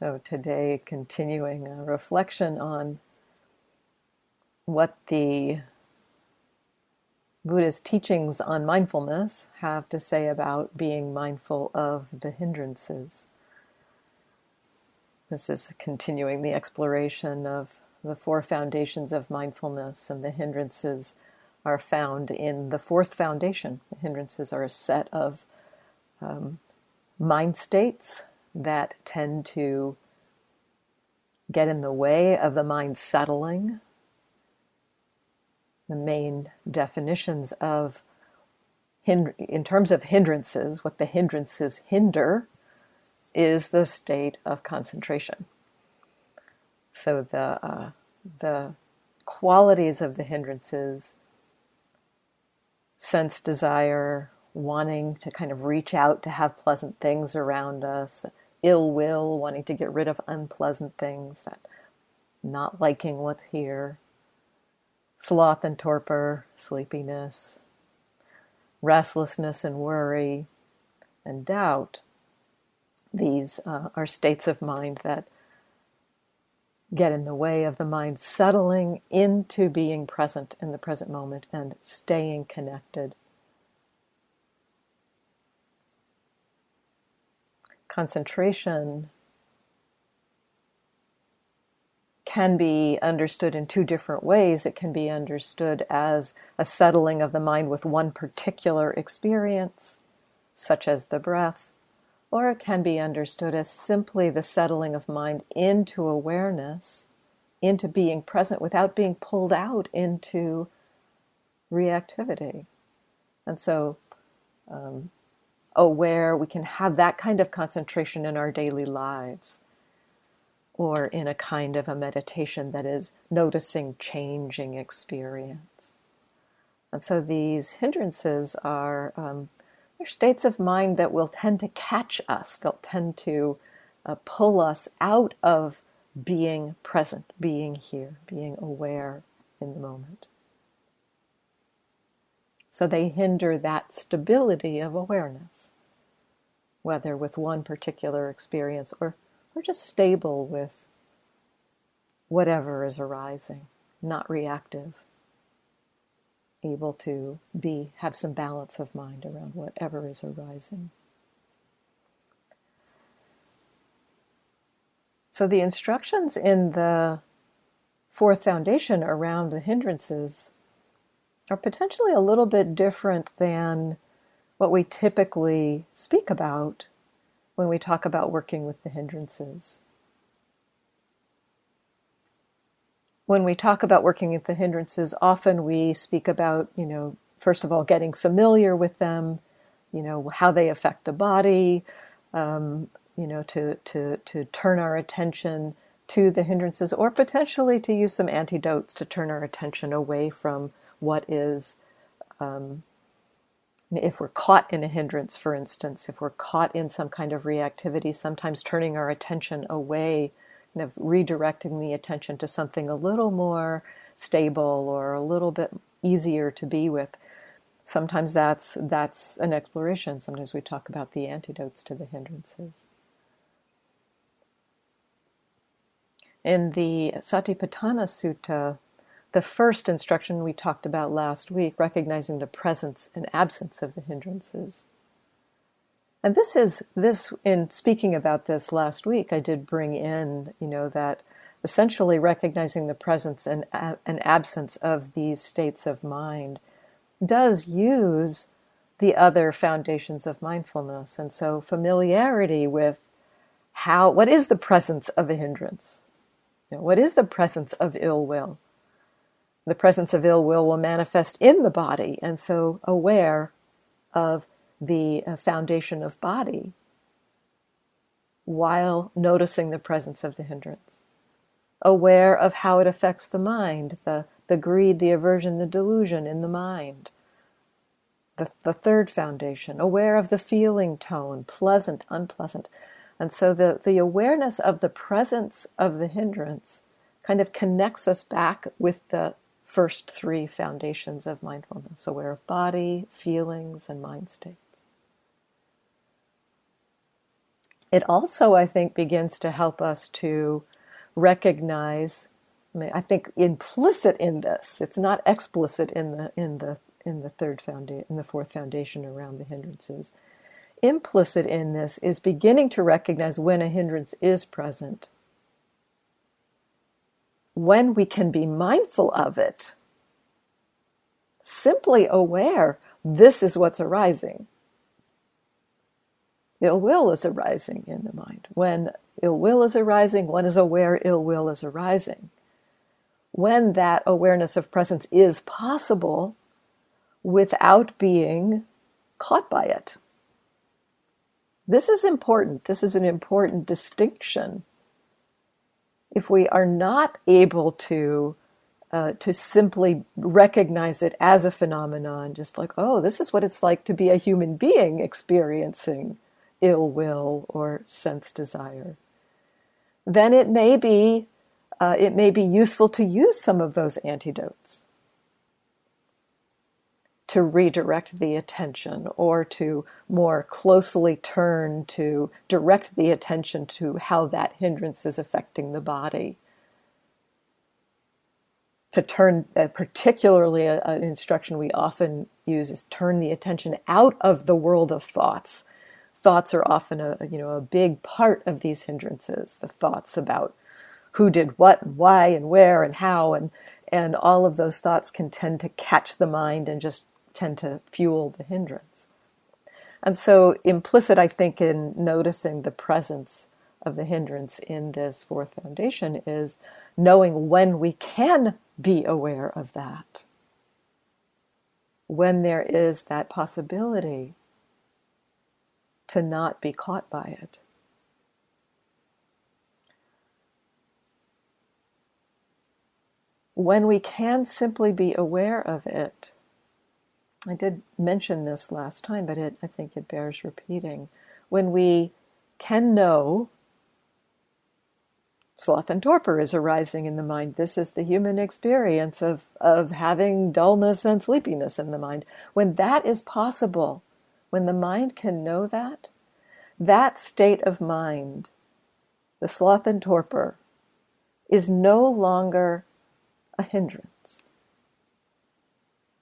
So, today, continuing a reflection on what the Buddha's teachings on mindfulness have to say about being mindful of the hindrances. This is continuing the exploration of the four foundations of mindfulness, and the hindrances are found in the fourth foundation. The hindrances are a set of um, mind states that tend to get in the way of the mind settling. The main definitions of, in terms of hindrances, what the hindrances hinder is the state of concentration. So the uh, the qualities of the hindrances, sense desire, wanting to kind of reach out to have pleasant things around us, ill will, wanting to get rid of unpleasant things, that not liking what's here, sloth and torpor, sleepiness, restlessness and worry, and doubt. These uh, are states of mind that get in the way of the mind settling into being present in the present moment and staying connected concentration can be understood in two different ways. It can be understood as a settling of the mind with one particular experience, such as the breath, or it can be understood as simply the settling of mind into awareness, into being present without being pulled out into reactivity. And so, um, aware, we can have that kind of concentration in our daily lives or in a kind of a meditation that is noticing changing experience. And so these hindrances are um, they're states of mind that will tend to catch us. They'll tend to uh, pull us out of being present, being here, being aware in the moment. So they hinder that stability of awareness, whether with one particular experience or, or just stable with whatever is arising, not reactive, able to be have some balance of mind around whatever is arising. So the instructions in the fourth foundation around the hindrances are potentially a little bit different than what we typically speak about when we talk about working with the hindrances. When we talk about working with the hindrances, often we speak about, you know, first of all, getting familiar with them, you know, how they affect the body, um, you know, to, to, to turn our attention to the hindrances, or potentially to use some antidotes to turn our attention away from what is, um, if we're caught in a hindrance, for instance, if we're caught in some kind of reactivity, sometimes turning our attention away, kind of redirecting the attention to something a little more stable or a little bit easier to be with. Sometimes that's that's an exploration. Sometimes we talk about the antidotes to the hindrances. In the Satipatthana Sutta, the first instruction we talked about last week, recognizing the presence and absence of the hindrances. And this is this in speaking about this last week, I did bring in, you know, that essentially recognizing the presence and uh, an absence of these states of mind does use the other foundations of mindfulness. And so familiarity with how what is the presence of a hindrance? You know, what is the presence of ill will? The presence of ill will will manifest in the body, and so aware of the uh, foundation of body while noticing the presence of the hindrance. Aware of how it affects the mind, the, the greed, the aversion, the delusion in the mind. The, the third foundation, aware of the feeling tone, pleasant, unpleasant. And so the, the awareness of the presence of the hindrance kind of connects us back with the first three foundations of mindfulness aware of body, feelings, and mind states. It also, I think, begins to help us to recognize. I, mean, I think implicit in this, it's not explicit in the in the in the third foundation, in the fourth foundation around the hindrances. Implicit in this is beginning to recognize when a hindrance is present, when we can be mindful of it, simply aware this is what's arising. Ill will is arising in the mind. When ill will is arising, one is aware ill will is arising. When that awareness of presence is possible, without being caught by it. This is important. This is an important distinction. If we are not able to uh, to simply recognize it as a phenomenon, just like, oh, this is what it's like to be a human being experiencing ill will or sense desire, then it may be uh, it may be useful to use some of those antidotes to redirect the attention or to more closely turn to direct the attention to how that hindrance is affecting the body. To turn, uh, particularly a, an instruction we often use is turn the attention out of the world of thoughts. Thoughts are often a you know a big part of these hindrances. The thoughts about who did what and why and where and how and and all of those thoughts can tend to catch the mind and just tend to fuel the hindrance. And so, implicit, I think, in noticing the presence of the hindrance in this fourth foundation is knowing when we can be aware of that. When there is that possibility to not be caught by it. When we can simply be aware of it I did mention this last time, but it, I think it bears repeating. When we can know sloth and torpor is arising in the mind, this is the human experience of, of having dullness and sleepiness in the mind. When that is possible, when the mind can know that, that state of mind, the sloth and torpor, is no longer a hindrance.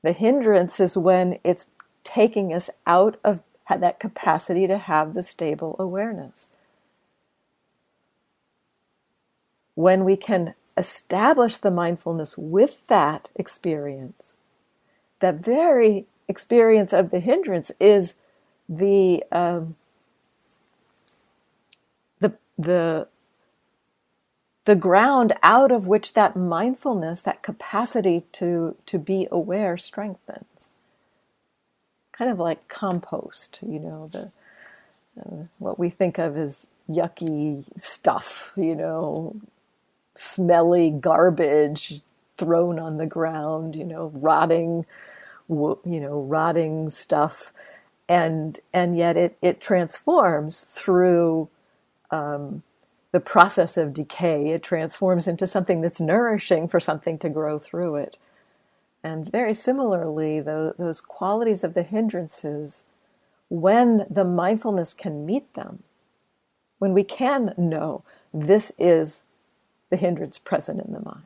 The hindrance is when it's taking us out of that capacity to have the stable awareness. When we can establish the mindfulness with that experience, that very experience of the hindrance is the um, the the the ground out of which that mindfulness, that capacity to, to be aware strengthens. Kind of like compost, you know, the, uh, what we think of as yucky stuff, you know, smelly garbage thrown on the ground, you know, rotting, you know, rotting stuff. And, and yet it, it transforms through, um, the process of decay, it transforms into something that's nourishing for something to grow through it. And very similarly, those, those qualities of the hindrances, when the mindfulness can meet them, when we can know this is the hindrance present in the mind.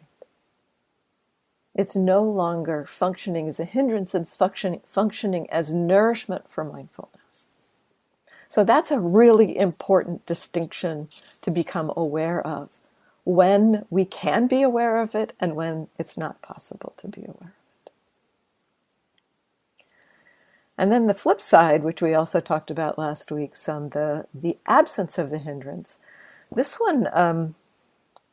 It's no longer functioning as a hindrance, it's functioning, functioning as nourishment for mindfulness. So that's a really important distinction to become aware of when we can be aware of it and when it's not possible to be aware of it. And then the flip side, which we also talked about last week, some the the absence of the hindrance. This one, um,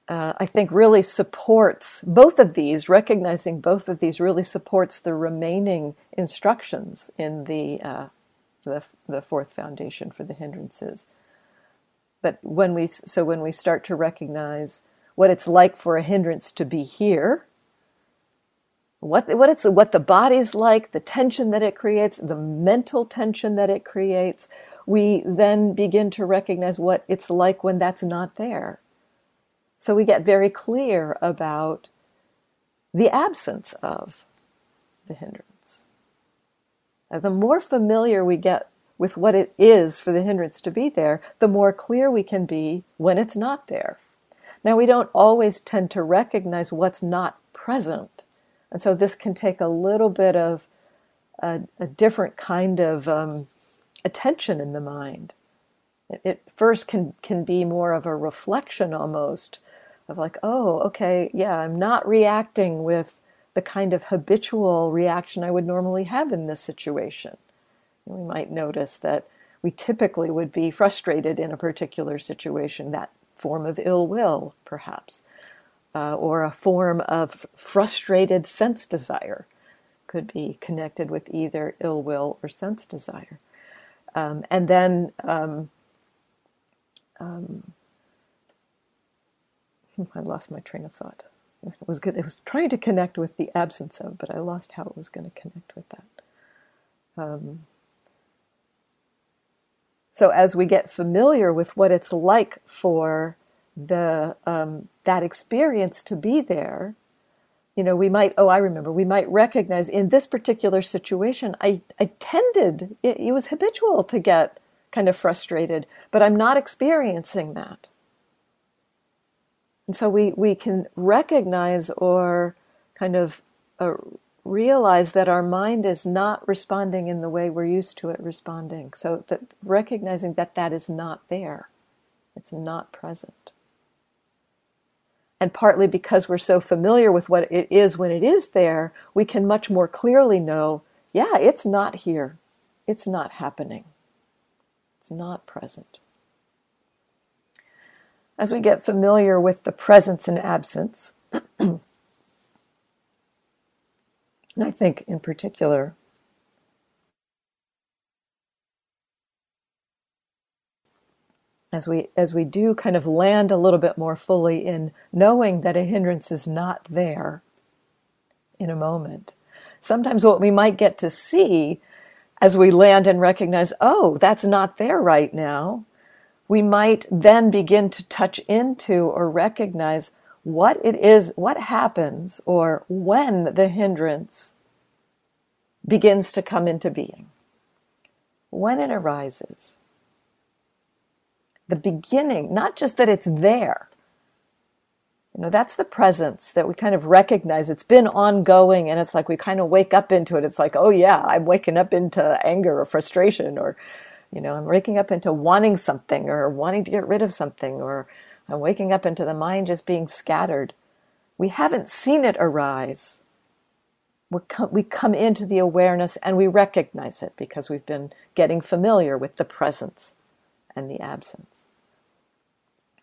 uh, I think, really supports both of these. Recognizing both of these really supports the remaining instructions in the uh, the, the fourth foundation for the hindrances. But when we so when we start to recognize what it's like for a hindrance to be here, what what it's what the body's like, the tension that it creates, the mental tension that it creates, we then begin to recognize what it's like when that's not there. So we get very clear about the absence of the hindrance. Uh, the more familiar we get with what it is for the hindrance to be there, the more clear we can be when it's not there. Now, we don't always tend to recognize what's not present. And so this can take a little bit of a, a different kind of um, attention in the mind. It, it first can, can be more of a reflection almost of like, oh, okay, yeah, I'm not reacting with the kind of habitual reaction I would normally have in this situation. We might notice that we typically would be frustrated in a particular situation, that form of ill will, perhaps, uh, or a form of frustrated sense desire could be connected with either ill will or sense desire. Um, and then um, um, I lost my train of thought. It was good. It was trying to connect with the absence of, but I lost how it was going to connect with that. Um, so as we get familiar with what it's like for the um, that experience to be there, you know, we might. Oh, I remember. We might recognize in this particular situation, I I tended. It, it was habitual to get kind of frustrated, but I'm not experiencing that. And so we, we can recognize or kind of uh, realize that our mind is not responding in the way we're used to it responding. So that recognizing that that is not there, it's not present. And partly because we're so familiar with what it is when it is there, we can much more clearly know yeah, it's not here, it's not happening, it's not present as we get familiar with the presence and absence, and I think in particular, as we as we do kind of land a little bit more fully in knowing that a hindrance is not there in a moment sometimes what we might get to see as we land and recognize oh that's not there right now we might then begin to touch into or recognize what it is, what happens, or when the hindrance begins to come into being, when it arises. The beginning, not just that it's there. You know, that's the presence that we kind of recognize. It's been ongoing and it's like we kind of wake up into it. It's like, oh yeah, I'm waking up into anger or frustration or you know, I'm waking up into wanting something or wanting to get rid of something, or I'm waking up into the mind just being scattered. We haven't seen it arise. we com- we come into the awareness and we recognize it because we've been getting familiar with the presence and the absence.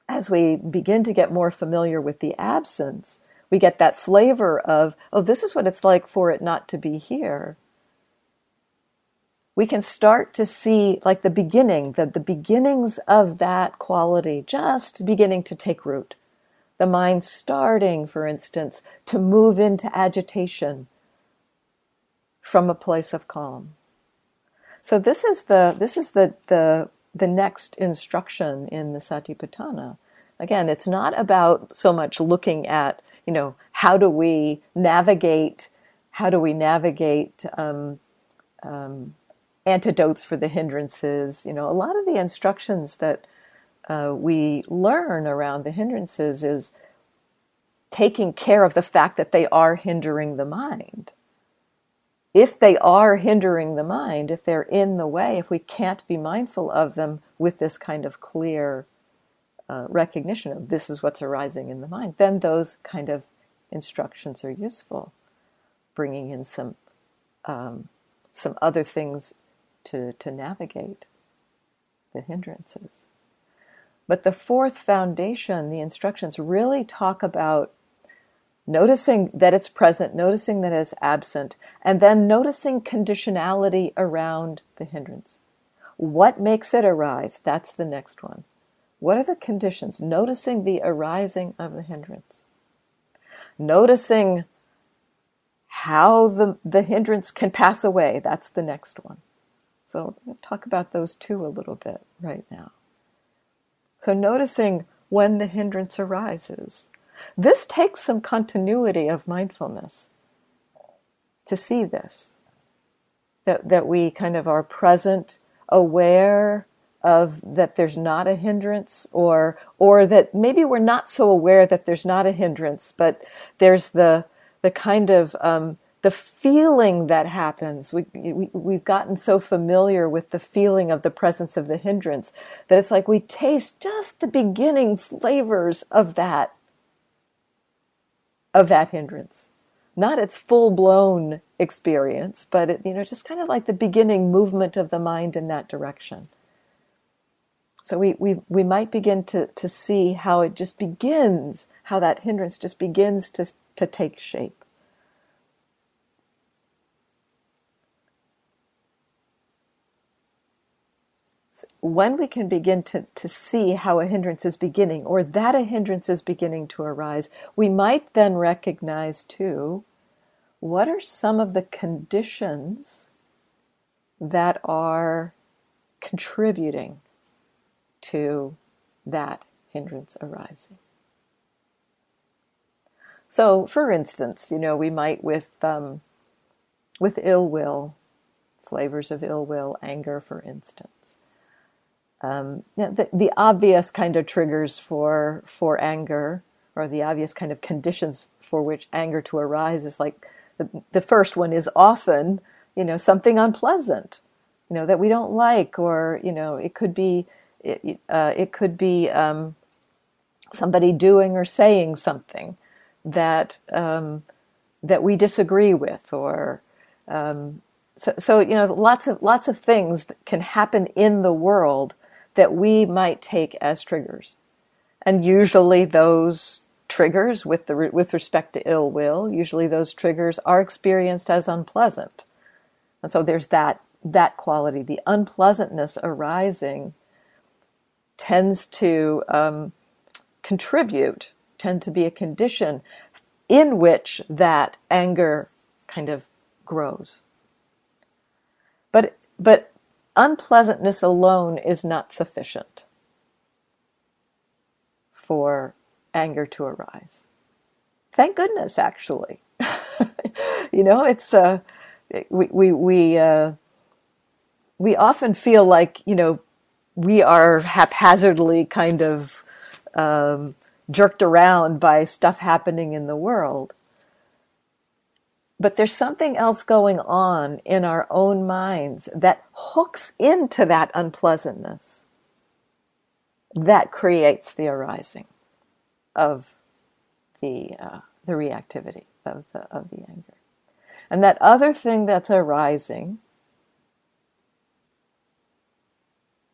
As we begin to get more familiar with the absence, we get that flavor of, oh, this is what it's like for it not to be here we can start to see like the beginning, the, the beginnings of that quality just beginning to take root. The mind starting, for instance, to move into agitation from a place of calm. So this is the this is the the the next instruction in the Satipatthana. Again, it's not about so much looking at you know how do we navigate how do we navigate um, um, antidotes for the hindrances. You know, a lot of the instructions that uh, we learn around the hindrances is taking care of the fact that they are hindering the mind. If they are hindering the mind, if they're in the way, if we can't be mindful of them with this kind of clear uh, recognition of this is what's arising in the mind, then those kind of instructions are useful. Bringing in some um, some other things to, to navigate the hindrances. But the fourth foundation, the instructions really talk about noticing that it's present, noticing that it's absent, and then noticing conditionality around the hindrance. What makes it arise? That's the next one. What are the conditions? Noticing the arising of the hindrance. Noticing how the, the hindrance can pass away. That's the next one. So we'll talk about those two a little bit right now. So noticing when the hindrance arises. This takes some continuity of mindfulness to see this. That, that we kind of are present, aware of that there's not a hindrance or or that maybe we're not so aware that there's not a hindrance but there's the the kind of um, the feeling that happens we, we we've gotten so familiar with the feeling of the presence of the hindrance that it's like we taste just the beginning flavors of that of that hindrance not its full blown experience but it, you know just kind of like the beginning movement of the mind in that direction so we, we, we might begin to, to see how it just begins, how that hindrance just begins to, to take shape. When we can begin to, to see how a hindrance is beginning or that a hindrance is beginning to arise, we might then recognize too what are some of the conditions that are contributing to that hindrance arising. So, for instance, you know, we might with um, with ill will, flavors of ill will, anger, for instance. Um, the, the obvious kind of triggers for for anger, or the obvious kind of conditions for which anger to arise, is like the, the first one is often, you know, something unpleasant, you know, that we don't like, or you know, it could be it, uh, it could be um, somebody doing or saying something that um, that we disagree with, or um, so, so you know, lots of lots of things that can happen in the world that we might take as triggers, and usually those triggers with the with respect to ill will, usually those triggers are experienced as unpleasant, and so there's that that quality, the unpleasantness arising tends to um, contribute, tend to be a condition in which that anger kind of grows. But, but unpleasantness alone is not sufficient for anger to arise. Thank goodness, actually. you know, it's uh, we we we uh, we often feel like you know we are haphazardly kind of um, jerked around by stuff happening in the world. But there's something else going on in our own minds that hooks into that unpleasantness that creates the arising of the uh, the reactivity of the of the anger. And that other thing that's arising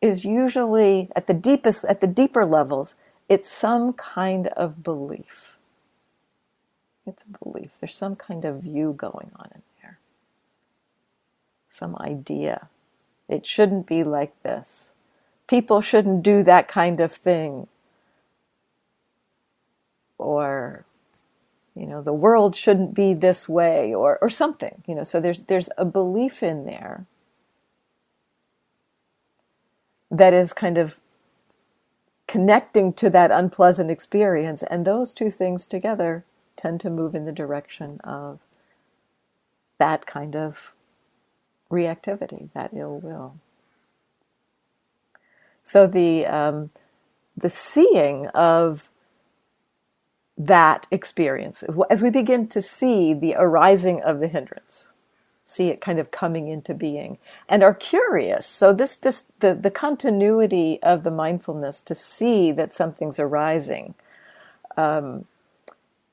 is usually at the deepest, at the deeper levels, it's some kind of belief. It's a belief. There's some kind of view going on in there, some idea. It shouldn't be like this. People shouldn't do that kind of thing. Or, you know, the world shouldn't be this way, or, or something, you know. So there's, there's a belief in there that is kind of connecting to that unpleasant experience. And those two things together tend to move in the direction of that kind of reactivity, that ill will. So the um, the seeing of that experience, as we begin to see the arising of the hindrance, see it kind of coming into being and are curious so this this the, the continuity of the mindfulness to see that something's arising um,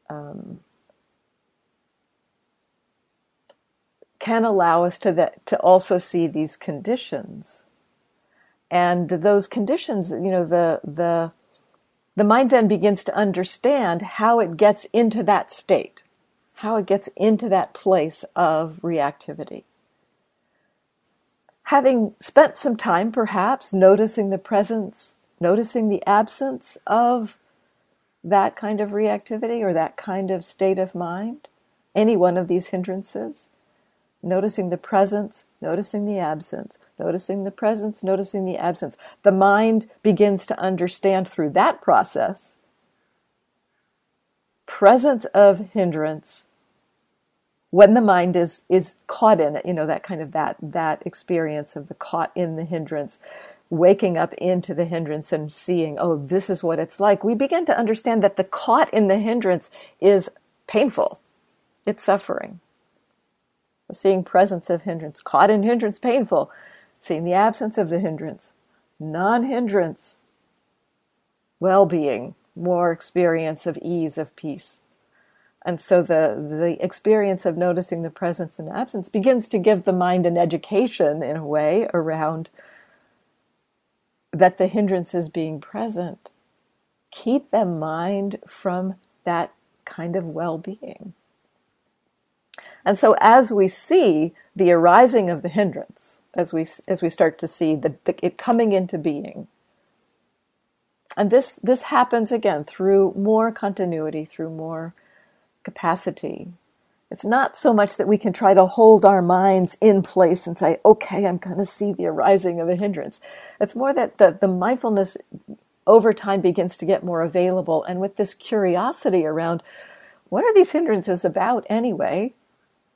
um, can allow us to that to also see these conditions and those conditions you know the the the mind then begins to understand how it gets into that state how it gets into that place of reactivity. Having spent some time perhaps noticing the presence, noticing the absence of that kind of reactivity or that kind of state of mind, any one of these hindrances, noticing the presence, noticing the absence, noticing the presence, noticing the absence. The mind begins to understand through that process presence of hindrance when the mind is is caught in it, you know, that kind of that that experience of the caught in the hindrance, waking up into the hindrance and seeing, oh, this is what it's like, we begin to understand that the caught in the hindrance is painful. It's suffering. Seeing presence of hindrance, caught in hindrance, painful. Seeing the absence of the hindrance, non hindrance, well being, more experience of ease, of peace. And so the, the experience of noticing the presence and absence begins to give the mind an education in a way around that the hindrances being present keep the mind from that kind of well being. And so as we see the arising of the hindrance, as we, as we start to see the, the, it coming into being, and this, this happens again through more continuity, through more capacity. It's not so much that we can try to hold our minds in place and say, okay, I'm going to see the arising of a hindrance. It's more that the, the mindfulness over time begins to get more available. And with this curiosity around what are these hindrances about anyway?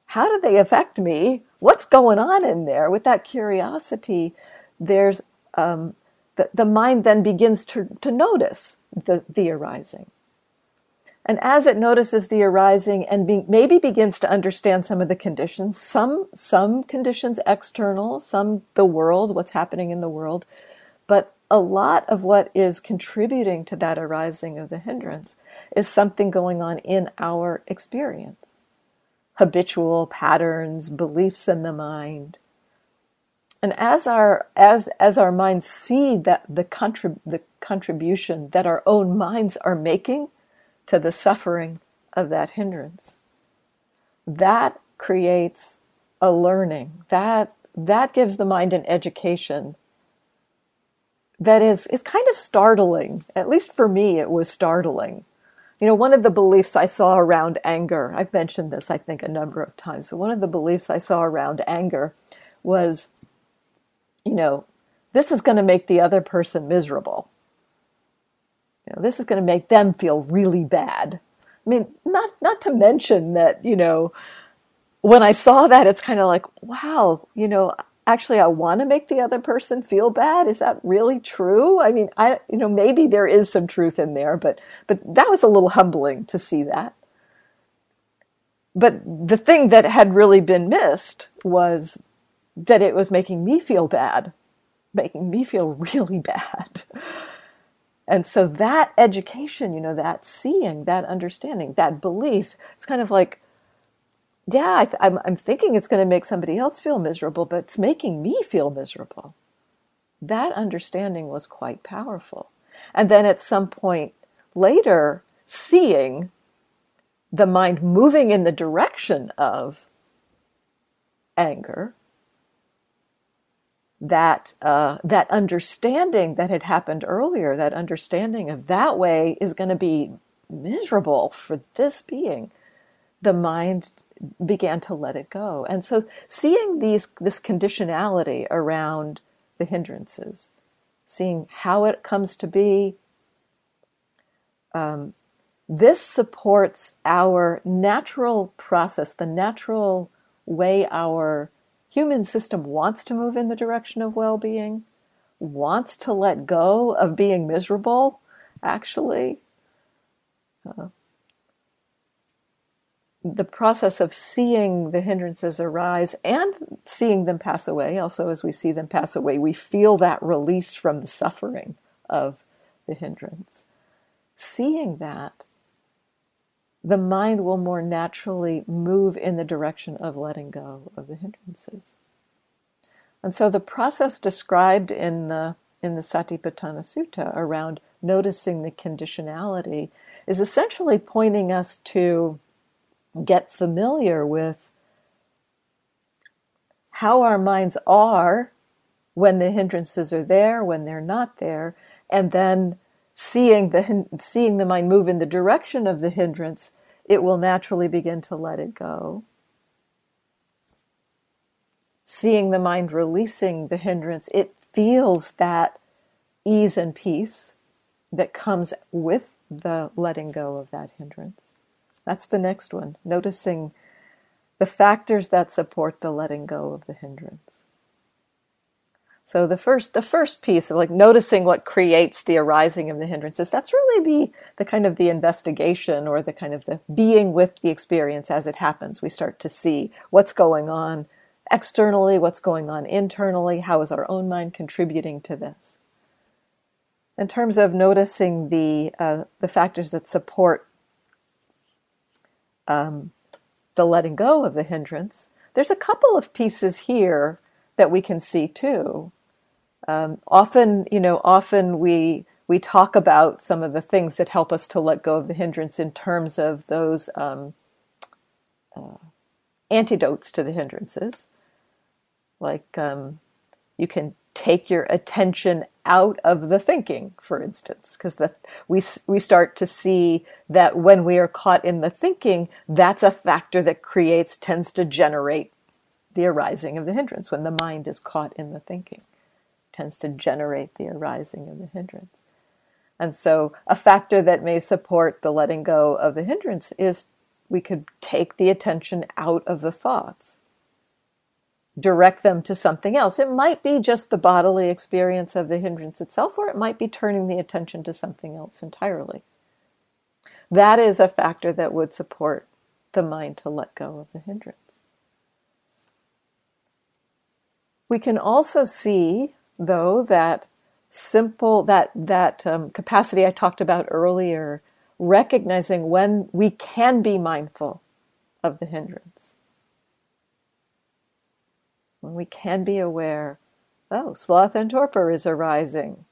How do they affect me? What's going on in there? With that curiosity, there's um, the, the mind then begins to, to notice the, the arising. And as it notices the arising and be, maybe begins to understand some of the conditions, some, some conditions external, some the world, what's happening in the world, but a lot of what is contributing to that arising of the hindrance is something going on in our experience. Habitual patterns, beliefs in the mind. And as our as as our minds see that the contrib- the contribution that our own minds are making to the suffering of that hindrance. That creates a learning. That that gives the mind an education that is it's kind of startling. At least for me it was startling. You know, one of the beliefs I saw around anger, I've mentioned this I think a number of times, but one of the beliefs I saw around anger was you know, this is going to make the other person miserable. Know, this is going to make them feel really bad. I mean, not not to mention that you know, when I saw that, it's kind of like, wow, you know, actually, I want to make the other person feel bad. Is that really true? I mean, I you know, maybe there is some truth in there, but but that was a little humbling to see that. But the thing that had really been missed was that it was making me feel bad, making me feel really bad. And so that education, you know, that seeing, that understanding, that belief, it's kind of like, yeah, I am I'm thinking it's going to make somebody else feel miserable, but it's making me feel miserable. That understanding was quite powerful. And then at some point later, seeing the mind moving in the direction of anger that uh, that understanding that had happened earlier, that understanding of that way is going to be miserable for this being, the mind began to let it go. And so seeing these this conditionality around the hindrances, seeing how it comes to be, um, this supports our natural process, the natural way our human system wants to move in the direction of well being, wants to let go of being miserable, actually. Uh, the process of seeing the hindrances arise and seeing them pass away, also as we see them pass away, we feel that release from the suffering of the hindrance. Seeing that the mind will more naturally move in the direction of letting go of the hindrances. And so the process described in the in the Satipatthana Sutta around noticing the conditionality is essentially pointing us to get familiar with how our minds are when the hindrances are there, when they're not there, and then seeing the seeing the mind move in the direction of the hindrance, it will naturally begin to let it go. Seeing the mind releasing the hindrance, it feels that ease and peace that comes with the letting go of that hindrance. That's the next one. Noticing the factors that support the letting go of the hindrance. So the first the first piece of like noticing what creates the arising of the hindrances, that's really the the kind of the investigation or the kind of the being with the experience as it happens. We start to see what's going on externally, what's going on internally, how is our own mind contributing to this. In terms of noticing the uh, the factors that support um, the letting go of the hindrance, there's a couple of pieces here that we can see too. Um, often, you know, often we we talk about some of the things that help us to let go of the hindrance in terms of those um, uh, antidotes to the hindrances. Like um, you can take your attention out of the thinking, for instance, because we we start to see that when we are caught in the thinking, that's a factor that creates tends to generate the arising of the hindrance when the mind is caught in the thinking tends to generate the arising of the hindrance. And so, a factor that may support the letting go of the hindrance is we could take the attention out of the thoughts, direct them to something else. It might be just the bodily experience of the hindrance itself, or it might be turning the attention to something else entirely. That is a factor that would support the mind to let go of the hindrance. We can also see though, that simple, that, that um, capacity I talked about earlier, recognizing when we can be mindful of the hindrance. When we can be aware, oh, sloth and torpor is arising,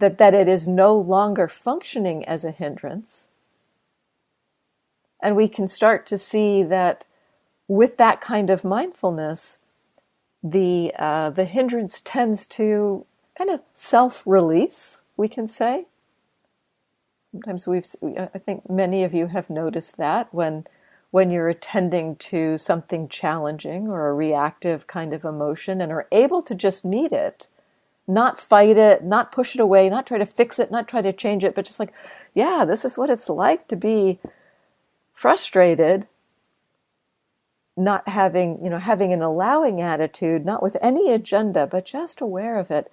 that, that it is no longer functioning as a hindrance. And we can start to see that with that kind of mindfulness, the uh, the hindrance tends to kind of self-release, we can say. Sometimes we've, I think many of you have noticed that when when you're attending to something challenging or a reactive kind of emotion and are able to just meet it, not fight it, not push it away, not try to fix it, not try to change it, but just like, yeah, this is what it's like to be frustrated not having, you know, having an allowing attitude, not with any agenda, but just aware of it,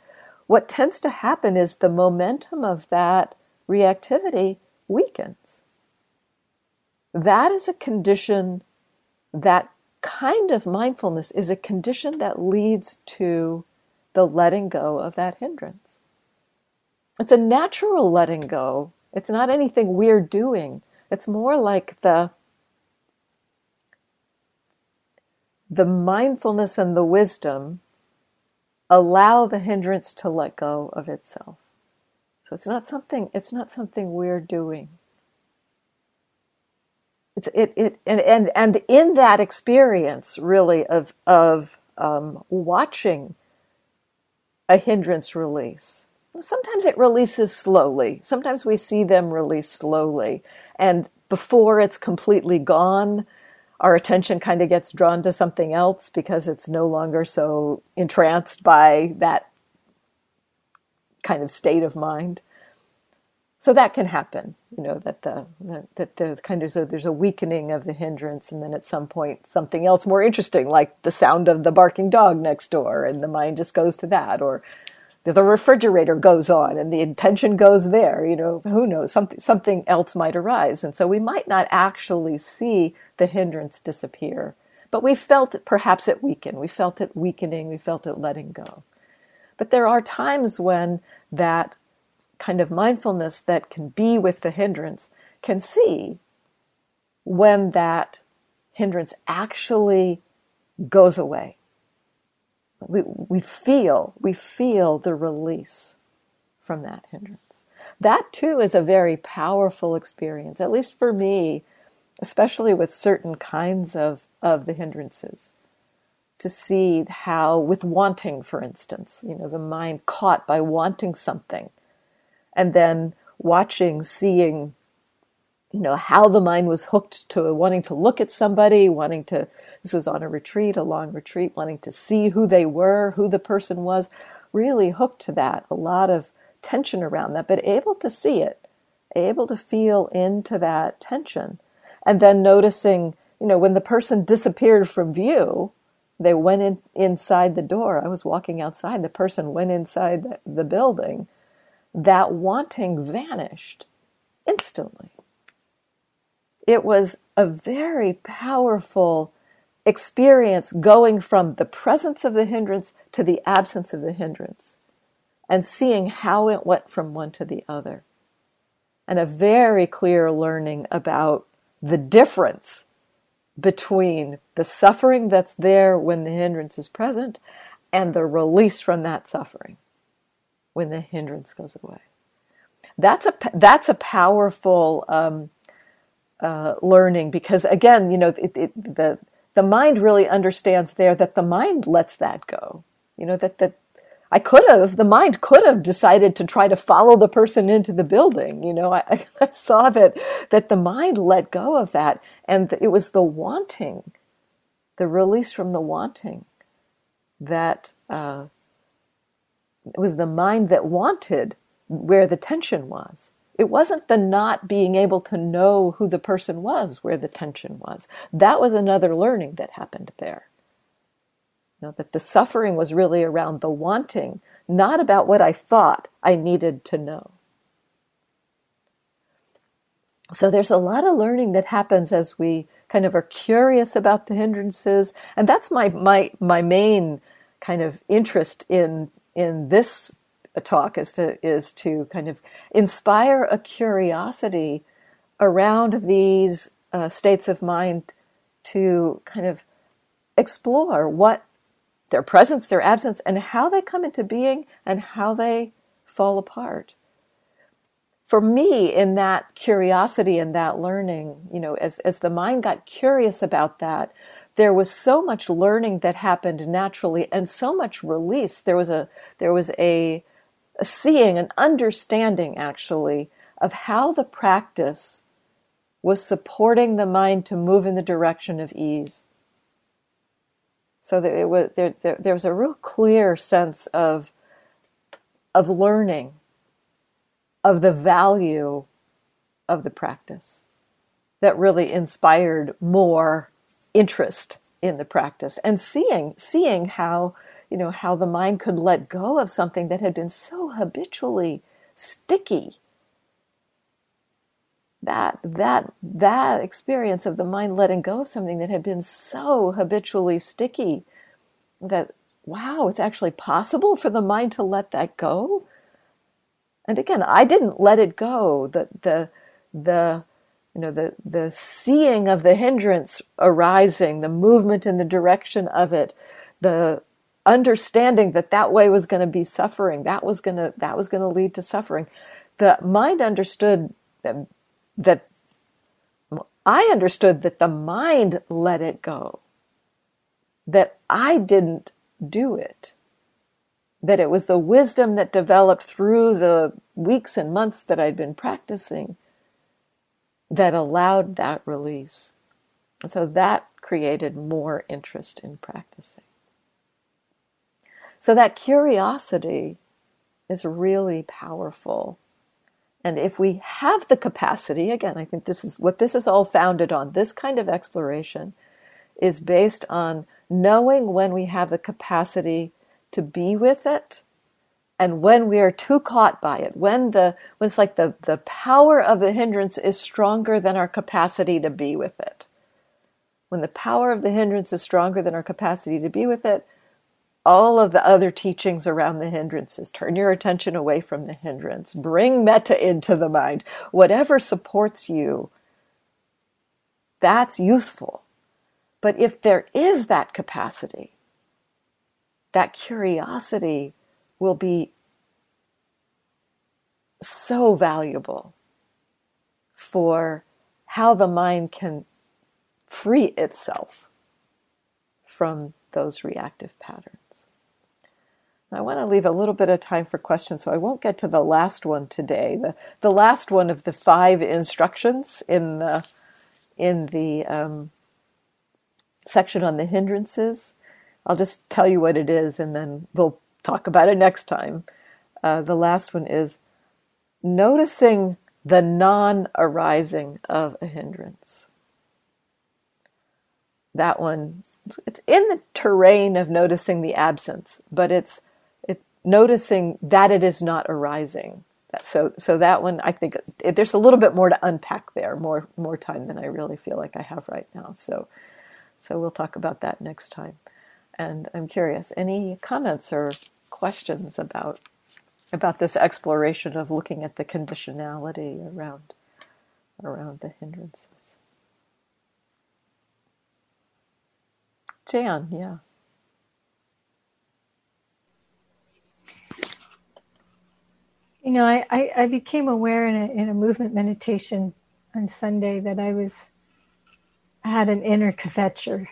what tends to happen is the momentum of that reactivity weakens. That is a condition, that kind of mindfulness is a condition that leads to the letting go of that hindrance. It's a natural letting go. It's not anything we're doing. It's more like the the mindfulness and the wisdom allow the hindrance to let go of itself. So it's not something it's not something we're doing. It's it it and and, and in that experience really of of um, watching a hindrance release. Sometimes it releases slowly. Sometimes we see them release slowly. And before it's completely gone, our attention kind of gets drawn to something else because it's no longer so entranced by that kind of state of mind. So that can happen, you know, that the that the kind of so there's a weakening of the hindrance, and then at some point something else more interesting, like the sound of the barking dog next door, and the mind just goes to that, or the refrigerator goes on and the intention goes there you know who knows something something else might arise. And so we might not actually see the hindrance disappear but we felt it perhaps it weaken we felt it weakening. We felt it letting go. But there are times when that kind of mindfulness that can be with the hindrance can see when that hindrance actually goes away we, we feel we feel the release from that hindrance. That too is a very powerful experience at least for me especially with certain kinds of of the hindrances to see how with wanting for instance you know the mind caught by wanting something and then watching seeing you know how the mind was hooked to wanting to look at somebody wanting to this was on a retreat a long retreat wanting to see who they were who the person was really hooked to that a lot of tension around that but able to see it able to feel into that tension and then noticing you know, when the person disappeared from view, they went in, inside the door. I was walking outside. The person went inside the, the building. That wanting vanished instantly. It was a very powerful experience going from the presence of the hindrance to the absence of the hindrance and seeing how it went from one to the other. And a very clear learning about the difference between the suffering that's there when the hindrance is present and the release from that suffering when the hindrance goes away. That's a that's a powerful um, uh, learning because again, you know, it, it, the the mind really understands there that the mind lets that go. You know that that I could have, the mind could have decided to try to follow the person into the building. You know, I, I saw that, that the mind let go of that and it was the wanting, the release from the wanting that, uh, it was the mind that wanted where the tension was. It wasn't the not being able to know who the person was where the tension was. That was another learning that happened there. You know, that the suffering was really around the wanting, not about what I thought I needed to know. So there's a lot of learning that happens as we kind of are curious about the hindrances, and that's my my my main kind of interest in in this talk is to is to kind of inspire a curiosity around these uh, states of mind to kind of explore what their presence, their absence, and how they come into being and how they fall apart. For me, in that curiosity and that learning, you know, as, as the mind got curious about that, there was so much learning that happened naturally and so much release. There was a there was a, a seeing, an understanding actually of how the practice was supporting the mind to move in the direction of ease. So that it was there, there, there was a real clear sense of of learning of the value of the practice that really inspired more interest in the practice. And seeing seeing how you know how the mind could let go of something that had been so habitually sticky. That that that experience of the mind letting go of something that had been so habitually sticky that wow it's actually possible for the mind to let that go? And again i didn't let it go. The the the you know the the seeing of the hindrance arising the movement in the direction of it the understanding that that way was going to be suffering that was going to that was going to lead to suffering the mind understood that I understood that the mind let it go, that I didn't do it, that it was the wisdom that developed through the weeks and months that I'd been practicing that allowed that release. And so that created more interest in practicing. So that curiosity is really powerful and if we have the capacity, again, I think this is what this is all founded on. This kind of exploration is based on knowing when we have the capacity to be with it and when we are too caught by it, when the when it's like the, the power of the hindrance is stronger than our capacity to be with it. When the power of the hindrance is stronger than our capacity to be with it, all of the other teachings around the hindrances. Turn your attention away from the hindrance. Bring metta into the mind. Whatever supports you, that's useful. But if there is that capacity, that curiosity will be so valuable for how the mind can free itself from those reactive patterns. I want to leave a little bit of time for questions, so I won't get to the last one today. The, the last one of the five instructions in the, in the um, section on the hindrances. I'll just tell you what it is and then we'll talk about it next time. Uh, the last one is noticing the non arising of a hindrance. that one it's in the terrain of noticing the absence but it's it noticing that it is not arising. So so that one i think it, there's a little bit more to unpack there more more time than i really feel like i have right now. So so we'll talk about that next time. And i'm curious any comments or questions about about this exploration of looking at the conditionality around around the hindrances? Jan, yeah. You know, I, I, I, became aware in a, in a movement meditation on Sunday that I was I had an inner kvetcher.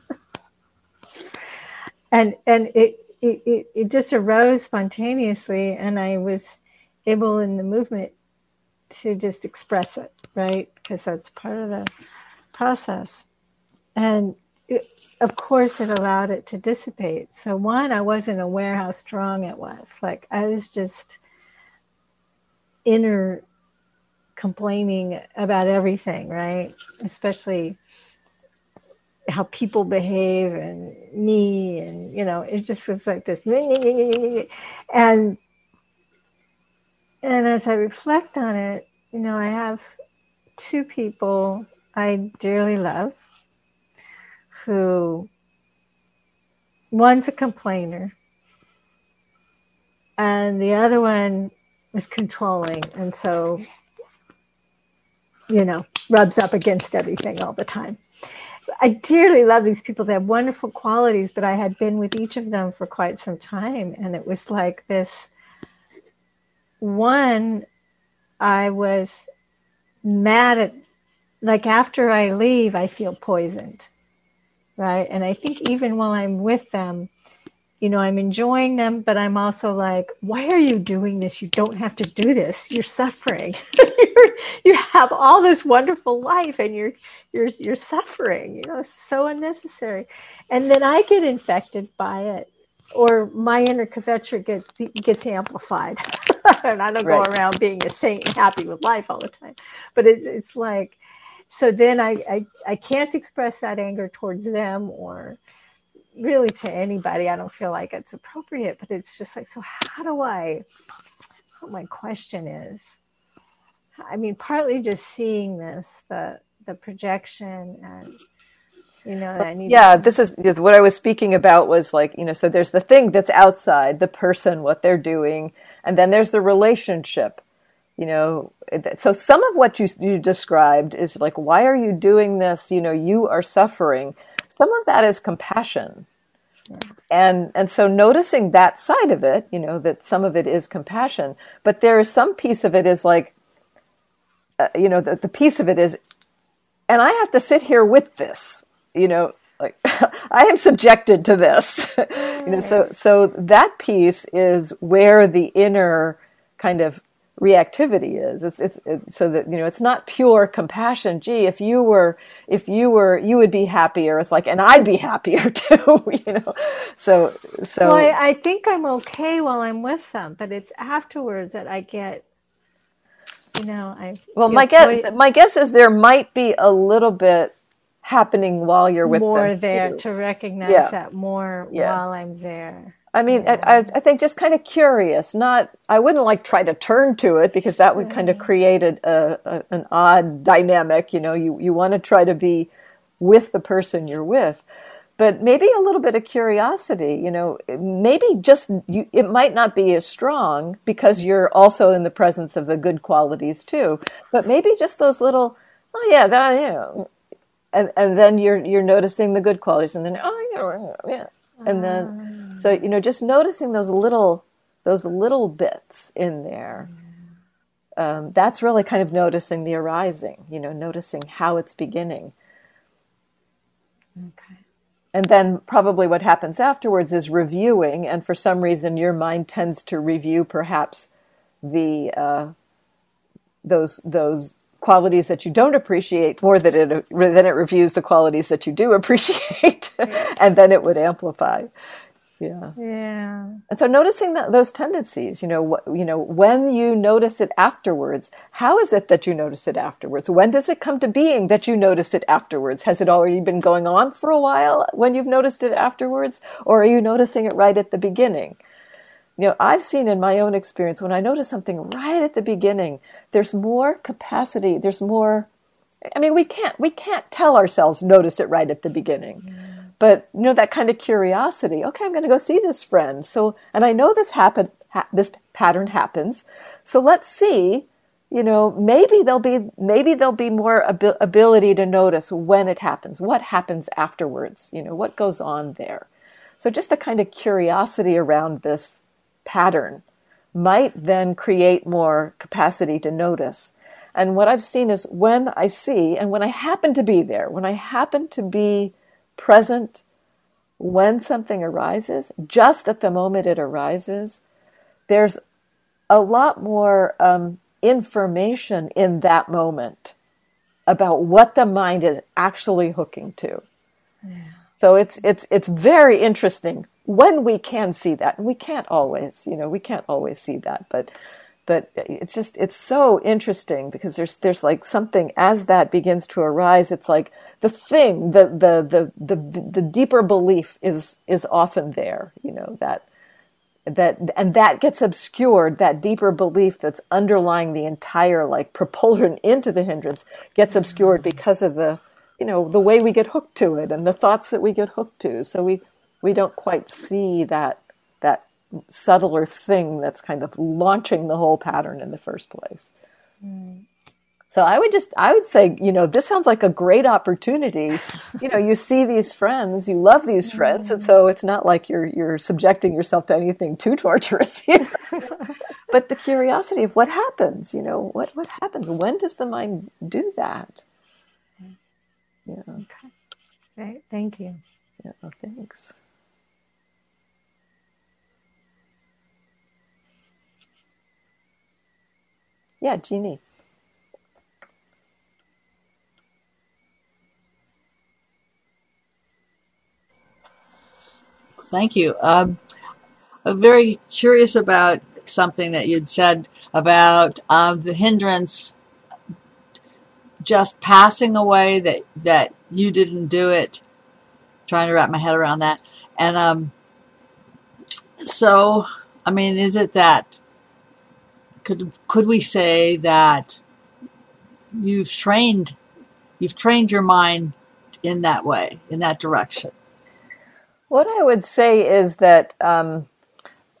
and and it, it, it just arose spontaneously and I was able in the movement to just express it, right? Because that's part of the process. And of course it allowed it to dissipate so one i wasn't aware how strong it was like i was just inner complaining about everything right? Especially how people behave and me and you know it just was like this. And and as i reflect on it you know i have two people i dearly love who one's a complainer and the other one is controlling and so you know rubs up against everything all the time. I dearly love these people. They have wonderful qualities but i had been with each of them for quite some time and it was like this. One i was mad at like after i leave i feel poisoned right? And I think even while I'm with them, you know, I'm enjoying them, but I'm also like, why are you doing this? You don't have to do this. You're suffering. you have all this wonderful life and you're you're you're suffering. You know, it's so unnecessary. And then I get infected by it. Or my inner kvetcher gets gets amplified. and I don't right. go around being a saint and happy with life all the time. But it, it's like so then I, I i can't express that anger towards them or really to anybody i don't feel like it's appropriate but it's just like so how do i my question is? I mean partly just seeing this the the projection and you know yeah to- this is what i was speaking about was like you know so there's the thing that's outside the person what they're doing and then there's the relationship you know? So some of what you you described is like why are you doing this? You know you are suffering some of that is compassion yeah. and and so noticing that side of it you know that some of it is compassion but there is some piece of it is like uh, you know the, the piece of it is and i have to sit here with this you know like i am subjected to this you know so so that piece is where the inner kind of reactivity is. It's, it's, it's so that you know it's not pure compassion. Gee, if you were if you were you would be happier. It's like and I'd be happier too. you know, so so. Well, I, I think I'm okay while I'm with them, but it's afterwards that I get. You know, I. Well, my guess my guess is there might be a little bit happening while you're with more them there too. to recognize yeah. that more yeah. while I'm there. I mean, I, I, think just kind of curious. Not, I wouldn't like try to turn to it because that would kind of create a, a, an odd dynamic. You know, you you want to try to be with the person you're with, but maybe a little bit of curiosity. You know, maybe just you, it might not be as strong because you're also in the presence of the good qualities too. But maybe just those little, oh yeah, that yeah, and and then you're you're noticing the good qualities, and then oh yeah, yeah, and then so, you know, just noticing those little, those little bits in there. Um, that's really kind of noticing the arising, you know, noticing how it's beginning. Okay. And then probably what happens afterwards is reviewing, and for some reason your mind tends to review perhaps the uh, those those qualities that you don't appreciate more than it than it reviews the qualities that you do appreciate, and then it would amplify Yeah. Yeah. And so noticing that those tendencies, you know, what, you know, when you notice it afterwards, how is it that you notice it afterwards? When does it come to being that you notice it afterwards? Has it already been going on for a while when you've noticed it afterwards? Or are you noticing it right at the beginning? You know, I've seen in my own experience when I notice something right at the beginning, there's more capacity, there's more I mean, we can't we can't tell ourselves notice it right at the beginning. But you know that kind of curiosity. Okay, I'm going to go see this friend. So, and I know this happen ha- this pattern happens. So let's see. You know, maybe there'll be maybe there'll be more ab- ability to notice when it happens, what happens afterwards. You know, what goes on there. So just a kind of curiosity around this pattern might then create more capacity to notice. And what I've seen is when I see and when I happen to be there, when I happen to be present when something arises, just at the moment it arises, there's a lot more um, information in that moment about what the mind is actually hooking to. Yeah. So it's it's it's very interesting when we can see that, and we can't always, you know, we can't always see that, but but it's just it's so interesting because there's there's like something as that begins to arise it's like the thing the the the the, the deeper belief is is often there you know that that and that gets obscured that deeper belief that's underlying the entire like propulsion into the hindrance gets obscured mm-hmm. because of the you know the way we get hooked to it and the thoughts that we get hooked to so we we don't quite see that that subtler thing that's kind of launching the whole pattern in the first place. Mm. So I would just, I would say, you know, this sounds like a great opportunity. You know, you see these friends, you love these friends, and so it's not like you're you're subjecting yourself to anything too torturous here. but the curiosity of what happens, you know, what what happens? When does the mind do that? Yeah. Okay. Right. Thank you. Yeah. Thanks. Yeah, Jeannie. Thank you. Um, I'm very curious about something that you'd said about um, the hindrance just passing away that that you didn't do it trying to wrap my head around that and um so i mean is it that could could we say that you've trained you've trained your mind in that way in that direction? What i would say is that um,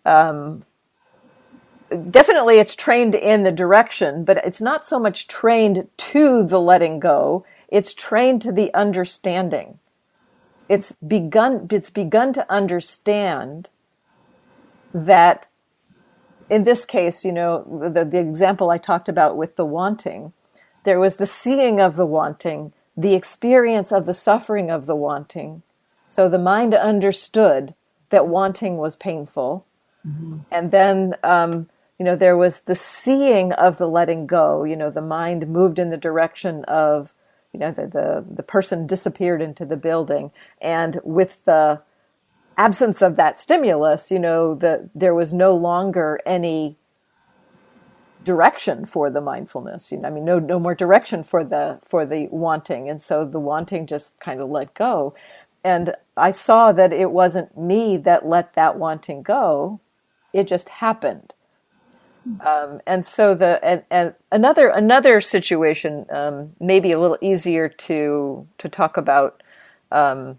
um, definitely it's trained in the direction but it's not so much trained to the letting go it's trained to the understanding. It's begun it's begun to understand that in this case, you know, the, the example I talked about with the wanting, there was the seeing of the wanting, the experience of the suffering of the wanting. So the mind understood that wanting was painful. Mm-hmm. And then, um, you know, there was the seeing of the letting go. You know, the mind moved in the direction of, you know, the, the, the person disappeared into the building. And with the absence of that stimulus, you know, that there was no longer any direction for the mindfulness. You know, I mean, no, no more direction for the for the wanting, and so the wanting just kind of let go. And I saw that it wasn't me that let that wanting go; it just happened. Um, and so the and, and another another situation, um, maybe a little easier to to talk about. Um,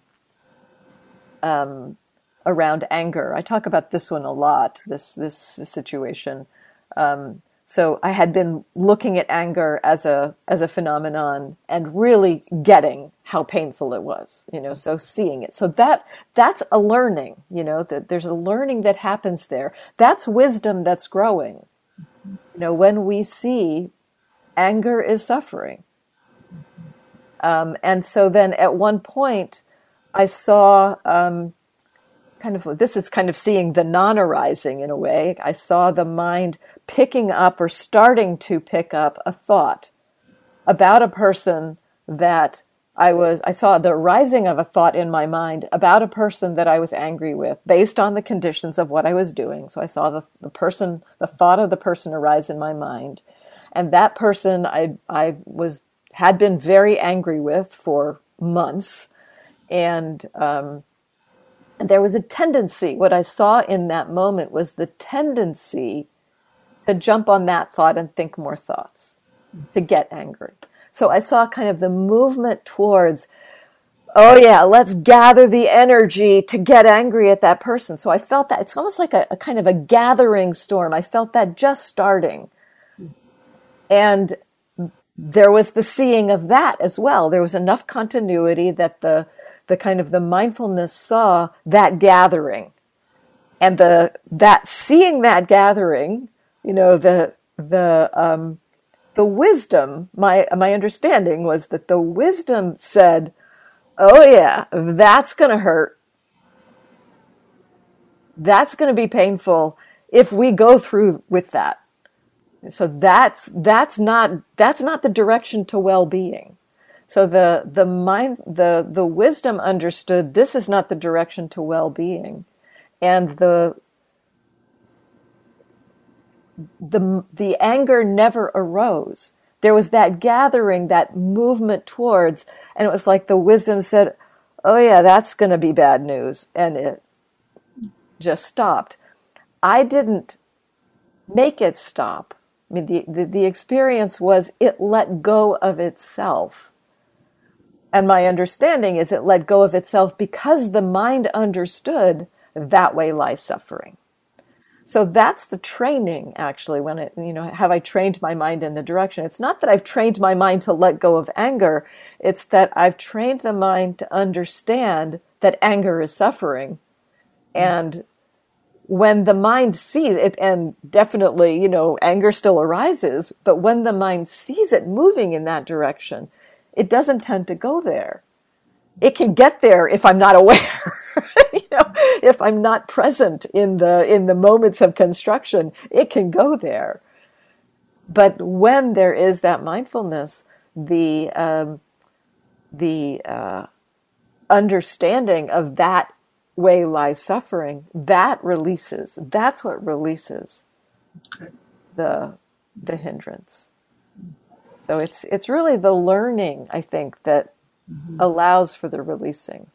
um around anger. I talk about this one a lot. This this, situation. Um, so I had been looking at anger as a as a phenomenon and really getting how painful it was. You know, so seeing it. So that that's a learning. You know, that there's a learning that happens there. That's wisdom that's growing. You know, when we see anger is suffering. Um, and so then at one point, I saw um, kind of this is kind of seeing the non-arising in a way. I saw the mind picking up or starting to pick up a thought about a person that I was I saw the rising of a thought in my mind about a person that I was angry with based on the conditions of what I was doing. So I saw the, the person, the thought of the person arise in my mind. And that person I I was had been very angry with for months. And um, there was a tendency, what I saw in that moment was the tendency to jump on that thought and think more thoughts, to get angry. So I saw kind of the movement towards, oh yeah, let's gather the energy to get angry at that person. So I felt that it's almost like a, a kind of a gathering storm. I felt that just starting. And there was the seeing of that as well. There was enough continuity that the the kind of the mindfulness saw that gathering. And the that seeing that gathering, you know, the the um, the wisdom, my my understanding was that the wisdom said, "Oh yeah, that's going to hurt. That's going to be painful if we go through with that." So that's that's not that's not the direction to well-being. So the the mind the the wisdom understood this is not the direction to well-being, and the the the anger never arose. There was that gathering, that movement towards, and it was like the wisdom said, "Oh yeah, that's going to be bad news," and it just stopped. I didn't make it stop. I mean, the, the, the experience was it let go of itself. And my understanding is it let go of itself because the mind understood that way lies suffering. So that's the training actually when it, you know, have I trained my mind in the direction? It's not that I've trained my mind to let go of anger. It's that I've trained the mind to understand that anger is suffering. And when the mind sees it, and definitely, you know, anger still arises, but when the mind sees it moving in that direction, it doesn't tend to go there it can get there if I'm not aware. you know, if I'm not present in the in the moments of construction, it can go there. But when there is that mindfulness, the um, the uh, understanding of that way lies suffering, that releases. That's what releases okay. the the hindrance. So it's it's really the learning, I think, that mm-hmm. allows for the releasing.